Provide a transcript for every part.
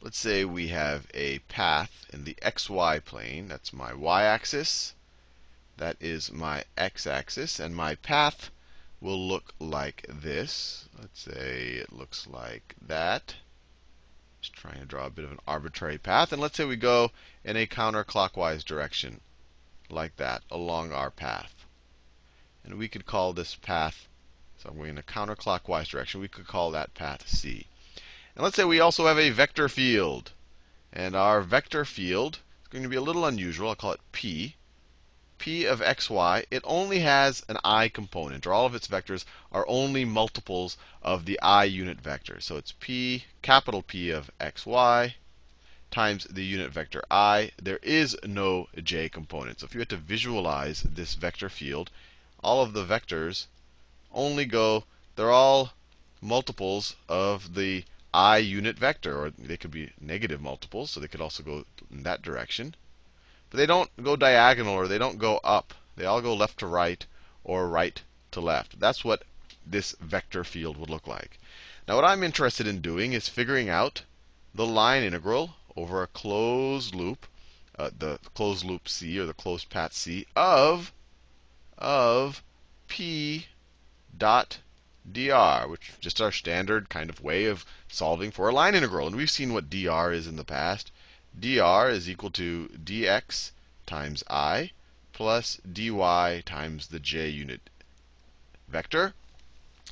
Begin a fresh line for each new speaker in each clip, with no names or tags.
let's say we have a path in the xy plane. That's my y axis. That is my x axis. And my path will look like this. Let's say it looks like that. Just trying to draw a bit of an arbitrary path. And let's say we go in a counterclockwise direction, like that, along our path. And we could call this path, so I'm going in a counterclockwise direction, we could call that path C. And let's say we also have a vector field. And our vector field is going to be a little unusual. I'll call it P. P of xy, it only has an i component, or all of its vectors are only multiples of the i unit vector. So it's P, capital P of xy times the unit vector i. There is no j component. So if you had to visualize this vector field, all of the vectors only go, they're all multiples of the i unit vector, or they could be negative multiples, so they could also go in that direction. But they don't go diagonal or they don't go up. They all go left to right or right to left. That's what this vector field would look like. Now, what I'm interested in doing is figuring out the line integral over a closed loop, uh, the closed loop C or the closed path C of of p dot dr, which is just our standard kind of way of solving for a line integral. And we've seen what dr is in the past. dr is equal to dx times i plus dy times the j unit vector.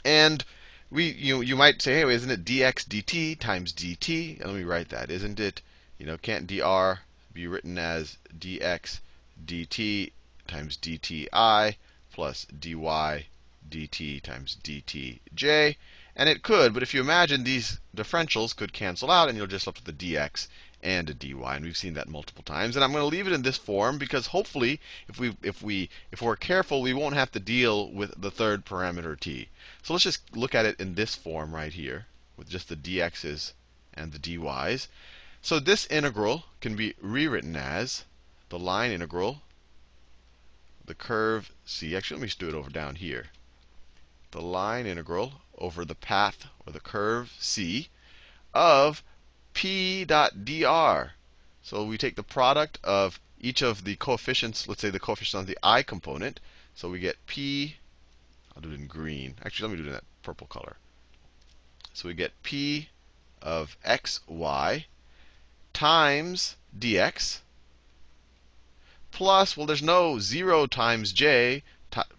And we, you, you might say, hey, isn't it dx dt times dt? And let me write that. Isn't it, you know, can't dr be written as dx dt times dti plus dy dt times dtj. And it could, but if you imagine these differentials could cancel out, and you'll just left with a dx and a dy. And we've seen that multiple times. And I'm going to leave it in this form because hopefully, if we if we if we're careful, we won't have to deal with the third parameter t. So let's just look at it in this form right here, with just the dx's and the dy's. So this integral can be rewritten as the line integral, the curve c. Actually, let me just do it over down here the line integral over the path or the curve c of p dot dr. So we take the product of each of the coefficients, let's say the coefficient on the i component. So we get p, I'll do it in green. Actually, let me do it in that purple color. So we get p of xy times dx plus, well, there's no 0 times j,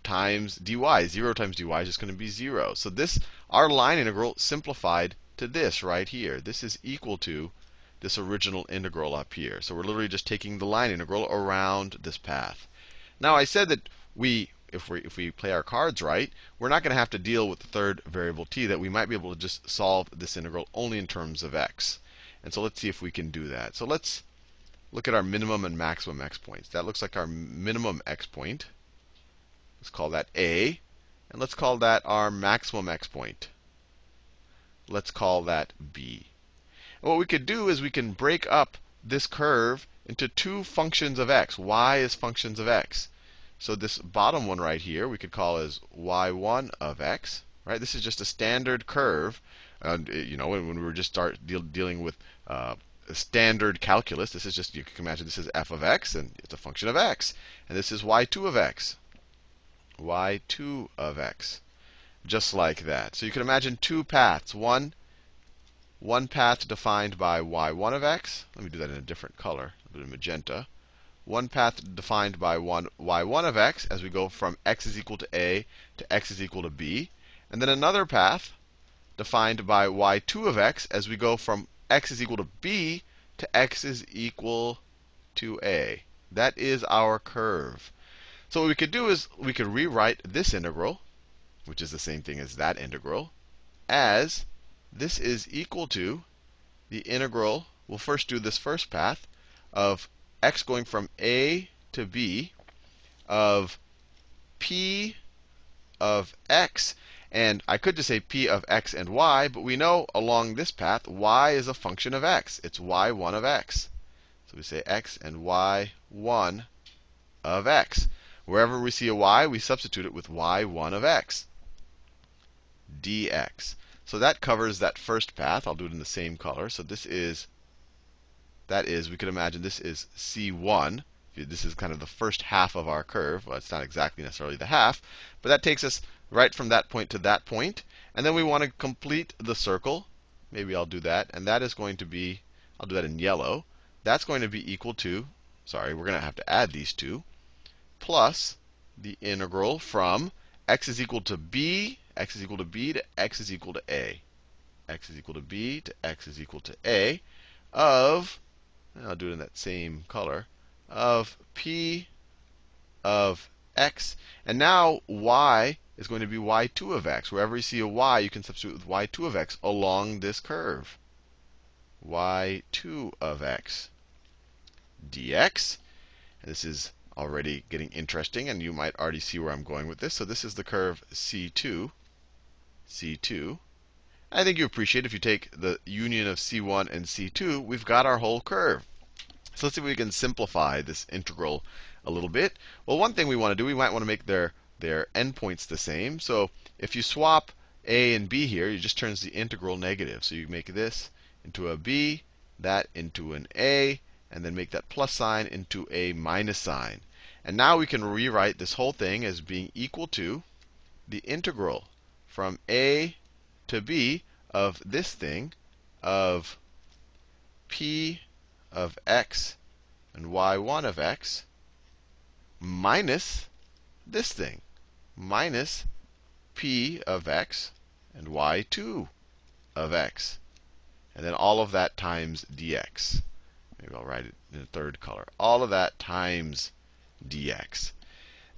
times dy. 0 times dy is just going to be 0. So this, our line integral simplified to this right here. This is equal to this original integral up here. So we're literally just taking the line integral around this path. Now I said that we, if we, if we play our cards right, we're not going to have to deal with the third variable t, that we might be able to just solve this integral only in terms of x. And so let's see if we can do that. So let's look at our minimum and maximum x points. That looks like our minimum x point. Let's call that A. And let's call that our maximum x point. Let's call that B. And what we could do is we can break up this curve into two functions of x. y is functions of x. So this bottom one right here, we could call as y1 of x. Right? This is just a standard curve. And you know, when we were just start deal, dealing with uh, standard calculus, this is just you can imagine this is f of x, and it's a function of x, and this is y2 of x y2 of x. Just like that. So you can imagine two paths. One, one path defined by y1 of x. Let me do that in a different color, a bit of magenta. One path defined by one, y1 of x as we go from x is equal to a to x is equal to b. And then another path defined by y2 of x as we go from x is equal to b to x is equal to a. That is our curve. So what we could do is we could rewrite this integral, which is the same thing as that integral, as this is equal to the integral. We'll first do this first path of x going from a to b of p of x. And I could just say p of x and y, but we know along this path, y is a function of x. It's y1 of x. So we say x and y1 of x. Wherever we see a y, we substitute it with y1 of x dx. So that covers that first path. I'll do it in the same color. So this is That is, we could imagine this is c1. This is kind of the first half of our curve. Well, it's not exactly necessarily the half, but that takes us right from that point to that point. And then we want to complete the circle. Maybe I'll do that. And that is going to be, I'll do that in yellow. That's going to be equal to, sorry, we're going to have to add these two, plus the integral from x is equal to b, x is equal to b to x is equal to a. x is equal to b to x is equal to a of, I'll do it in that same color, of p of x. And now y is going to be y2 of x. Wherever you see a y, you can substitute with y2 of x along this curve. y2 of x dx. And this is already getting interesting, and you might already see where I'm going with this. So this is the curve C2, C2. I think you appreciate if you take the union of C1 and C2, we've got our whole curve. So let's see if we can simplify this integral a little bit. Well, one thing we want to do, we might want to make their, their endpoints the same. So if you swap a and b here, it just turns the integral negative. So you make this into a b, that into an a, and then make that plus sign into a minus sign. And now we can rewrite this whole thing as being equal to the integral from a to b of this thing of p of x and y1 of x minus this thing, minus p of x and y2 of x. And then all of that times dx. Maybe I'll write it in a third color. All of that times dx.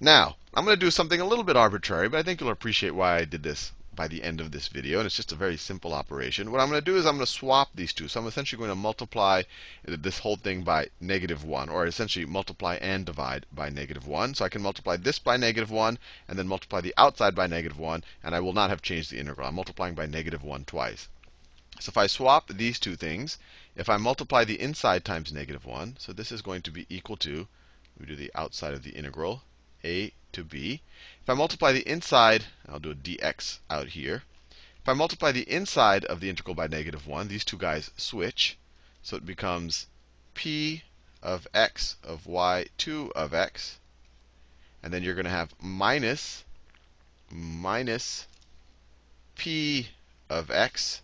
Now, I'm going to do something a little bit arbitrary, but I think you'll appreciate why I did this by the end of this video. And it's just a very simple operation. What I'm going to do is I'm going to swap these two. So I'm essentially going to multiply this whole thing by negative 1, or essentially multiply and divide by negative 1. So I can multiply this by negative 1, and then multiply the outside by negative 1, and I will not have changed the integral. I'm multiplying by negative 1 twice. So if I swap these two things, if I multiply the inside times negative 1, so this is going to be equal to, we do the outside of the integral, a to b. If I multiply the inside, I'll do a dx out here. If I multiply the inside of the integral by negative 1, these two guys switch. So it becomes p of x of y2 of x. And then you're going to have minus, minus p of x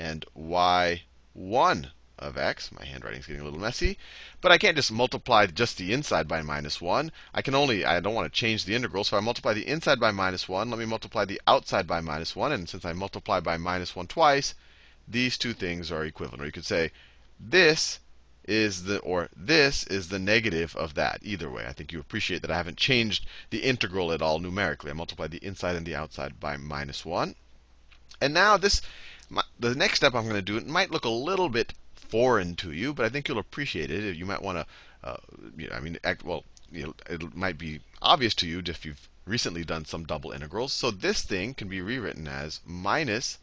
and y1 of x. My handwriting's getting a little messy. But I can't just multiply just the inside by minus 1. I can only, I don't want to change the integral, so I multiply the inside by minus 1. Let me multiply the outside by minus 1. And since I multiply by minus 1 twice, these two things are equivalent. Or you could say this is the, or this is the negative of that. Either way, I think you appreciate that I haven't changed the integral at all numerically. I multiplied the inside and the outside by minus 1. And now this the next step I'm going to do, it might look a little bit foreign to you, but I think you'll appreciate it. You might want to, uh, you know, I mean, act, well, you know, it might be obvious to you if you've recently done some double integrals. So this thing can be rewritten as minus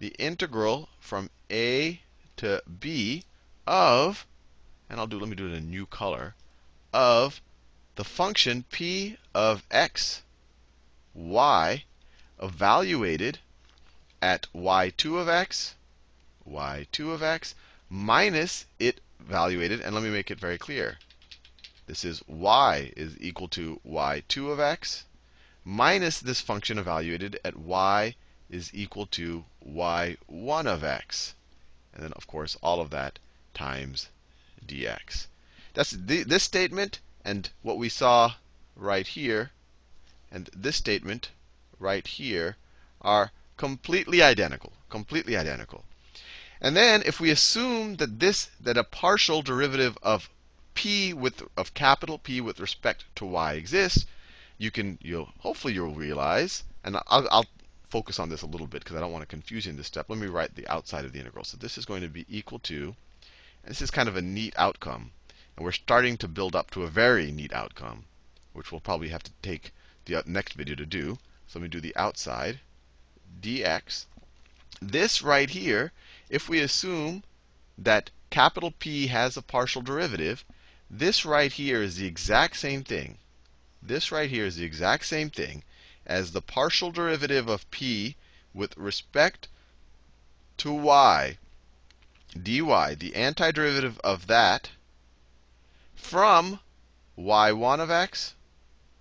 the integral from a to b of, and I'll do, let me do it in a new color, of the function p of x, y, evaluated at y2 of x, y2 of x, minus it evaluated, and let me make it very clear. This is y is equal to y2 of x minus this function evaluated at y is equal to y1 of x. And then, of course, all of that times dx. That's this statement and what we saw right here, and this statement right here are completely identical, completely identical. And then if we assume that this that a partial derivative of p with of capital P with respect to y exists, you can you'll hopefully you'll realize, and I'll, I'll focus on this a little bit because I don't want to confuse you in this step. Let me write the outside of the integral. So this is going to be equal to, this is kind of a neat outcome, and we're starting to build up to a very neat outcome, which we'll probably have to take the uh, next video to do. So let me do the outside dx. This right here, if we assume that capital P has a partial derivative, this right here is the exact same thing. This right here is the exact same thing as the partial derivative of P with respect to y dy, the antiderivative of that, from y1 of x,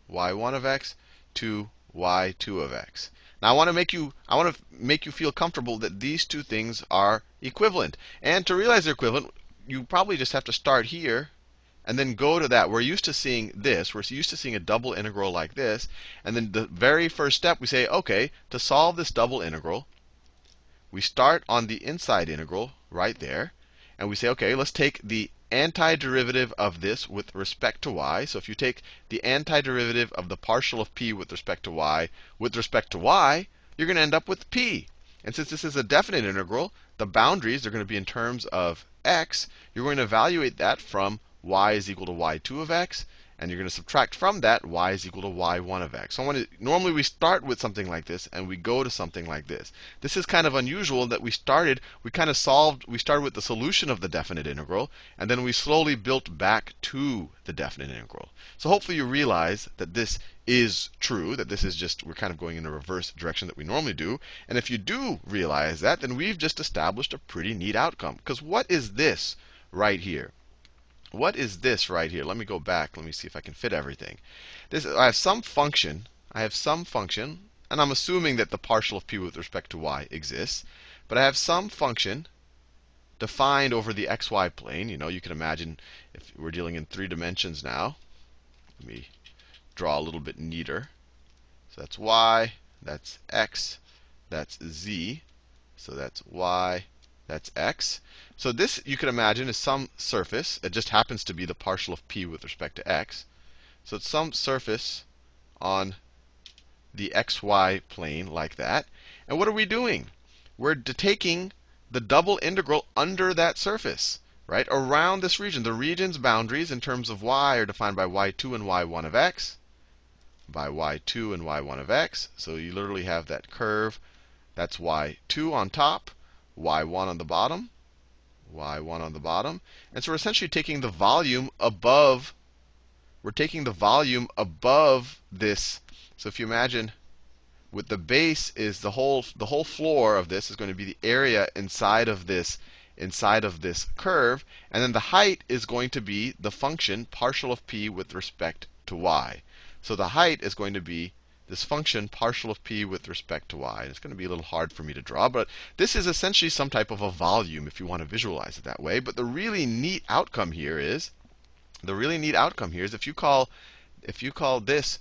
y1 of x, to y2 of x. Now I want to make you I want to make you feel comfortable that these two things are equivalent. And to realize they're equivalent, you probably just have to start here and then go to that. We're used to seeing this. We're used to seeing a double integral like this. And then the very first step, we say, OK, to solve this double integral, we start on the inside integral right there. And we say, OK, let's take the antiderivative of this with respect to y. So if you take the antiderivative of the partial of p with respect to y with respect to y, you're going to end up with p. And since this is a definite integral, the boundaries are going to be in terms of x. You're going to evaluate that from y is equal to y2 of x, and you're going to subtract from that y is equal to y1 of x. So I want to, normally we start with something like this and we go to something like this. This is kind of unusual that we started, we kind of solved, we started with the solution of the definite integral, and then we slowly built back to the definite integral. So hopefully you realize that this is true, that this is just, we're kind of going in a reverse direction that we normally do. And if you do realize that, then we've just established a pretty neat outcome. Because what is this right here? What is this right here? Let me go back. Let me see if I can fit everything. This, I have some function. I have some function, and I'm assuming that the partial of p with respect to y exists. But I have some function defined over the xy plane. You know, you can imagine if we're dealing in three dimensions now. Let me draw a little bit neater. So that's y, that's x, that's z. So that's y, that's x. So this, you can imagine, is some surface. It just happens to be the partial of p with respect to x. So it's some surface on the xy plane like that. And what are we doing? We're taking the double integral under that surface, right? Around this region. The region's boundaries in terms of y are defined by y2 and y1 of x, by y2 and y1 of x. So you literally have that curve. That's y2 on top y1 on the bottom, y1 on the bottom. And so we're essentially taking the volume above, we're taking the volume above this. So if you imagine with the base is the whole the whole floor of this is going to be the area inside of this inside of this curve, and then the height is going to be the function partial of p with respect to y. So the height is going to be this function partial of p with respect to y. And it's going to be a little hard for me to draw, but this is essentially some type of a volume if you want to visualize it that way. But the really neat outcome here is the really neat outcome here is if you call if you call this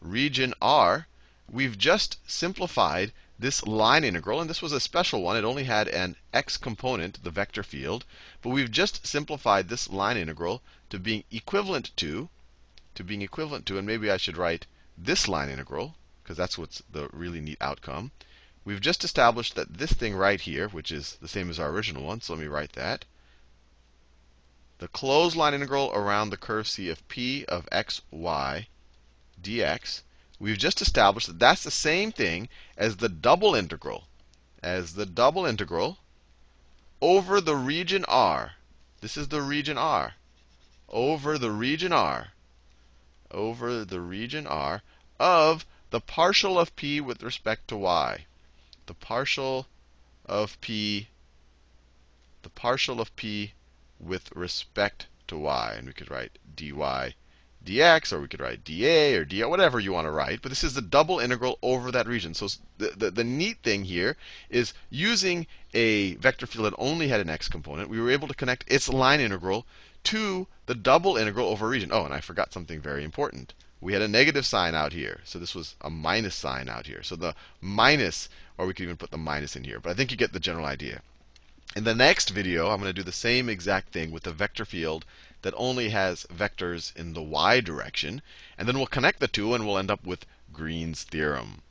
region R, we've just simplified this line integral, and this was a special one. It only had an x component, the vector field, but we've just simplified this line integral to being equivalent to to being equivalent to, and maybe I should write this line integral, because that's what's the really neat outcome. We've just established that this thing right here, which is the same as our original one, so let me write that. The closed line integral around the curve C of p of x, y dx, we've just established that that's the same thing as the double integral, as the double integral over the region R. This is the region R. Over the region R over the region R of the partial of p with respect to y. The partial of p, the partial of p with respect to y. And we could write dy dx, or we could write dA or dA, whatever you want to write. But this is the double integral over that region. So the, the, the, neat thing here is using a vector field that only had an x component, we were able to connect its line integral to the double integral over a region. Oh, and I forgot something very important. We had a negative sign out here. So this was a minus sign out here. So the minus, or we could even put the minus in here. But I think you get the general idea. In the next video, I'm going to do the same exact thing with the vector field that only has vectors in the y direction. And then we'll connect the two, and we'll end up with Green's theorem.